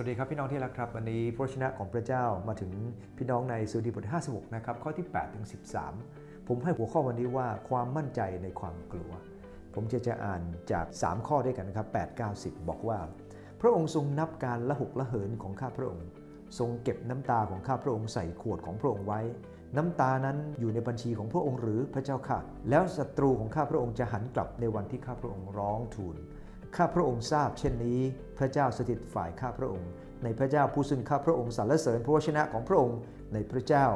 วัสดีครับพี่น้องที่รักครับวันนี้พระชนะของพระเจ้ามาถึงพี่น้องในสุดีบท 56 นะครับข้อที่ 8 ถึง 13 ผมให้หัวข้อวันนี้ว่าความมั่นใจในความกลัว ผมจะจะอ่านจาก 3 ข้อด้วยกันนะครับ 8 9 10 บอกว่า พระองค์ทรงนับการละหกละเหินของข้าพระองค์ ทรงเก็บน้ำตาของข้าพระองค์ใส่ขวดของพระองค์ไว้ น้ำตานั้นอยู่ในบัญชีของพระองค์หรือพระเจ้าค่ะ แล้วศัตรูของข้าพระองค์จะหันกลับในวันที่ข้าพระองค์ร้องทูล ข้าพระองค์ทราบเช่นนี้ พระเจ้าสถิตฝ่ายข้าพระองค์ ในพระเจ้าผู้ซึ่งข้าพระองค์สรรเสริญพระวชนะของพระองค์ ในพระเจ้า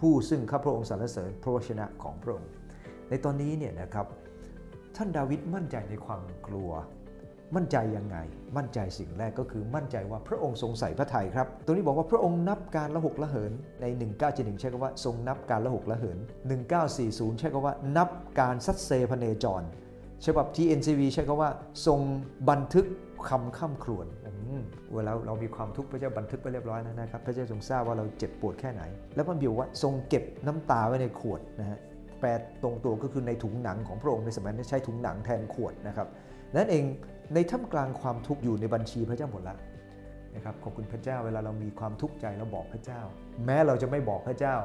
ผู้ซึ่งข้าพระองค์สรรเสริญพระวชนะของพระองค์ ในตอนนี้เนี่ยนะครับท่านดาวิดมั่นใจในความกลัว มั่นใจยังไง มั่นใจสิ่งแรกก็คือมั่นใจว่าพระองค์ทรงใส่พระทัยครับ ตรงนี้บอกว่าพระองค์นับการละหกละเหิน ใน 1971 ใช้คำว่าทรงนับการละหกละเหิน 1940 ใช้คำว่า นับการซัดเซพเนจร ฉบับ TNCV ใช้คำว่าทรงบันทึกคำข้ามครวญเวลาเรามีความทุกข์พระเจ้าบันทึกไปเรียบร้อยแล้วนะครับ พระเจ้าทรงทราบว่าเราเจ็บปวดแค่ไหน แล้วมันบอกว่าทรงเก็บน้ำตาไว้ในขวดนะฮะแปลตรงตัวก็คือในถุงหนังของพระองค์ในสมัยนั้นใช้ถุงหนังแทนขวดนะครับนั่นเองในท่ามกลางความทุกข์อยู่ในบัญชีพระเจ้าหมดละนะครับขอบคุณพระเจ้าเวลาเรามีความทุกข์ใจเราบอกพระเจ้า แม้เราจะไม่บอกพระเจ้า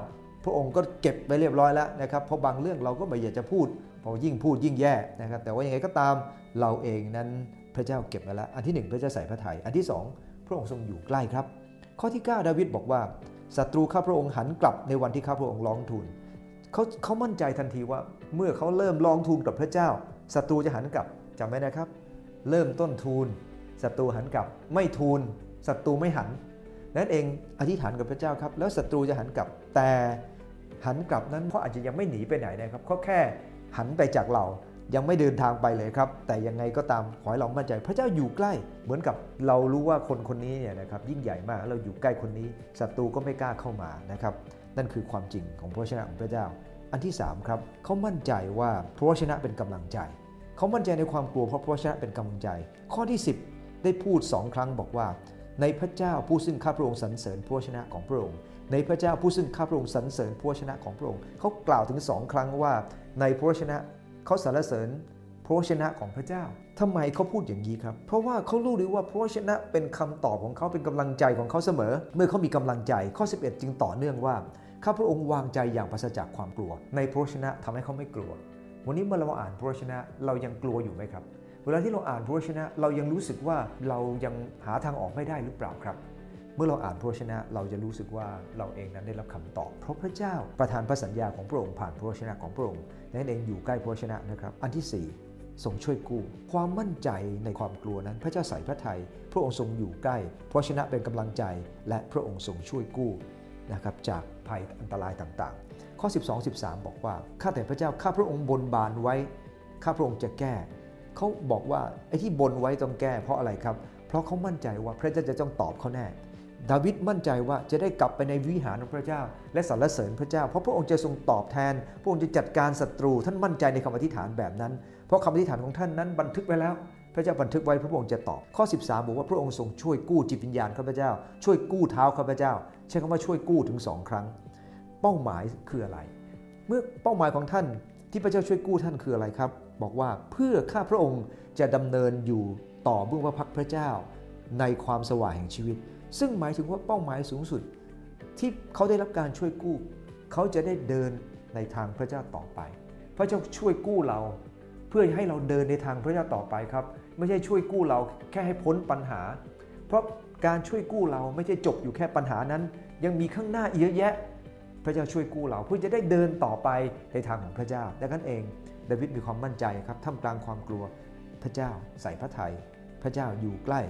พระองค์ก็เก็บไปเรียบร้อยแล้วนะครับเพราะบางเรื่องเราก็ไม่อยากจะพูดพอยิ่งพูดยิ่งแย่นะครับ แต่ว่ายังไงก็ตามเราเองนั้นพระเจ้าเก็บไว้แล้ว อันที่ 1 พระเจ้าใส่พระทยัยอันที่ 2 พระองค์ทรงอยู่ใกล้ครับ ข้อที่ 9 ดาวิดบอกว่าศัตรูข้าพระองค์หันกลับในวันที่ข้าพระองค์ร้องทูลเขาเขามั่นใจทันทีว่าเมื่อเขาเริ่มร้องทูลกับพระเจ้าศัตรูจะหันกลับจำไว้นะครับ เริ่มต้นทูลศัตรูหันกลับ ไม่ทูลศัตรูไม่หันนั่นเองอธิษฐานกับพระเจ้าครับ แล้วศัตรูจะหันกลับแต่ หันกลับนั้นเขาอาจจะยังไม่หนีไปไหนนะครับเขาแค่หันไปจากเรายังไม่เดินทางไปเลยครับ แต่ยังไงก็ตามขอให้เรามั่นใจ พระเจ้าอยู่ใกล้ เหมือนกับเรารู้ว่าคนคนนี้เนี่ยนะครับยิ่งใหญ่มากเราอยู่ใกล้คนนี้ศัตรูก็ไม่กล้าเข้ามานะครับนั่นคือความจริงของพระชนะของพระเจ้า อันที่3ครับเขามั่นใจว่าพระชนะเป็นกำลังใจเขามั่นใจในความกลัวเพราะพระชนะเป็นกำลังใจ ข้อที่ 10 ได้พูดสองครั้งบอกว่า ในพระเจ้าผู้ซึ่งข้าพระองค์สรรเสริญพระชนะของพระองค์ ในพระเจ้าผู้ซึ่งข้าพระองค์สรรเสริญพระชนะของพระองค์เขากล่าวถึงสองครั้งว่า ในพระชนะเขาสรรเสริญพระชนะของพระเจ้าทำไมเขาพูดอย่างนี้ครับ เพราะว่าเขารู้ดีว่าพระชนะเป็นคำตอบของเขาเป็นกำลังใจของเขาเสมอ เมื่อเขามีกำลังใจข้อ 11 จึงต่อเนื่องว่าข้าพระองค์วางใจอย่างปราศจากความกลัว ในพระชนะทำให้เขาไม่กลัว วันนี้เมื่อเราอ่านพระชนะเรายังกลัวอยู่ไหมครับ เวลาที่เราอ่านพระชนะเรายังรู้สึกว่าเรายังหาทางออกไม่ได้หรือเปล่าครับ เมื่อเราอ่านพระชนะเราจะรู้สึกว่าเราเองนั้นได้รับคำตอบ เพราะพระเจ้าประทานพระสัญญาของพระองค์ผ่านพระชนะของพระองค์นั่นเองอยู่ใกล้พระชนะนะครับ อันที่ 4ทรงช่วยกู้ความมั่นใจในความกลัวนั้น พระเจ้าใส่พระทัยพระองค์ทรงอยู่ใกล้พระชนะเป็นกำลังใจและพระองค์ทรงช่วยกู้นะครับจากภัยอันตรายต่างๆ ข้อ 12 13 บอกว่าข้าแต่พระเจ้าข้าพระองค์บนบานไว้ข้าพระองค์จะแก้ เขาบอกว่าไอ้ที่บนไว้ต้องแก้ เพราะอะไรครับ เพราะเขามั่นใจว่าพระเจ้าจะต้องตอบเขาแน่ ดาวิดมั่นใจว่าจะได้กลับไปในวิหารของพระเจ้า และสรรเสริญพระเจ้า เพราะพระองค์จะทรงตอบแทน พระองค์จะจัดการศัตรู ท่านมั่นใจในคำอธิษฐานแบบนั้น เพราะคำอธิษฐานของท่านนั้นบันทึกไว้แล้ว พระเจ้าบันทึกไว้พระองค์จะตอบ ข้อ 13 บอกว่าพระองค์ทรงช่วยกู้จิตวิญญาณข้าพเจ้า ช่วยกู้เท้าข้าพเจ้า ใช้คำว่าช่วยกู้ถึงสองครั้ง เป้าหมายคืออะไร เมื่อเป้าหมายของท่านที่พระเจ้าช่วยกู้ท่านคืออะไรครับ บอกว่าเพื่อข้าพระองค์จะดำเนินอยู่ต่อเบื้องพระพักพระเจ้า ในความสว่างแห่งชีวิต ซึ่งหมายถึงว่าเป้าหมายสูงสุด ที่เขาได้รับการช่วยกู้ เขาจะได้เดินในทางพระเจ้าต่อไป พระเจ้าช่วยกู้เรา เพื่อให้เราเดินในทางพระเจ้าต่อไปครับ ไม่ใช่ช่วยกู้เราแค่ให้พ้นปัญหา เพราะการช่วยกู้เราไม่ใช่จบอยู่แค่ปัญหานั้น ยังมีข้างหน้าเยอะแยะ พระเจ้าช่วยกู้เราเพื่อจะได้เดินต่อไปในทางของพระเจ้าดังนั้นเองดาวิดมีความมั่นใจครับท่ามกลางความกลัว พระเจ้าใส่พระทยัยพระเจ้าอยู่ใกล้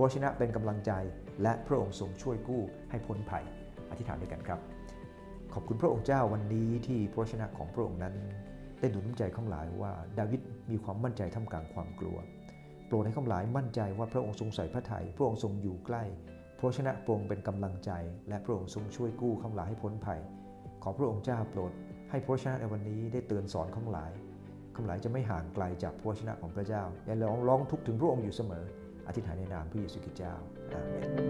ระชนะเป็นกำลังใจ และพระองค์ทรงช่วยกู้ให้พ้นภัย อธิษฐานด้วยกันครับ ขอบคุณพระองค์เจ้าวันนี้ที่พระชนะของพระองค์นั้น ได้หนุนน้ำใจข้าหลายว่าดาวิดมีความมั่นใจท่ามกลางความกลัว โปรดให้ข้าหลายมั่นใจว่าพระองค์ทรงใส่พระทยัยพระองค์ทรงอยู่ใกล้พระชนะพระองค์เป็นกำลังใจ และพระองค์ทรงช่วยกู้ข้าหลายให้พ้นภัย ขอพระองค์เจ้าโปรด ให้พระชนะในวันนี้ได้เตือนสอนข้าหลายคำหลายจะไม่ห่างไกลจากพระชนะของพระเจ้าอย่าร้องร้องทุกถึงพระองค์อยู่เสมอ อธิษฐานในนามพระเยซูคริสต์เจ้าอาเมน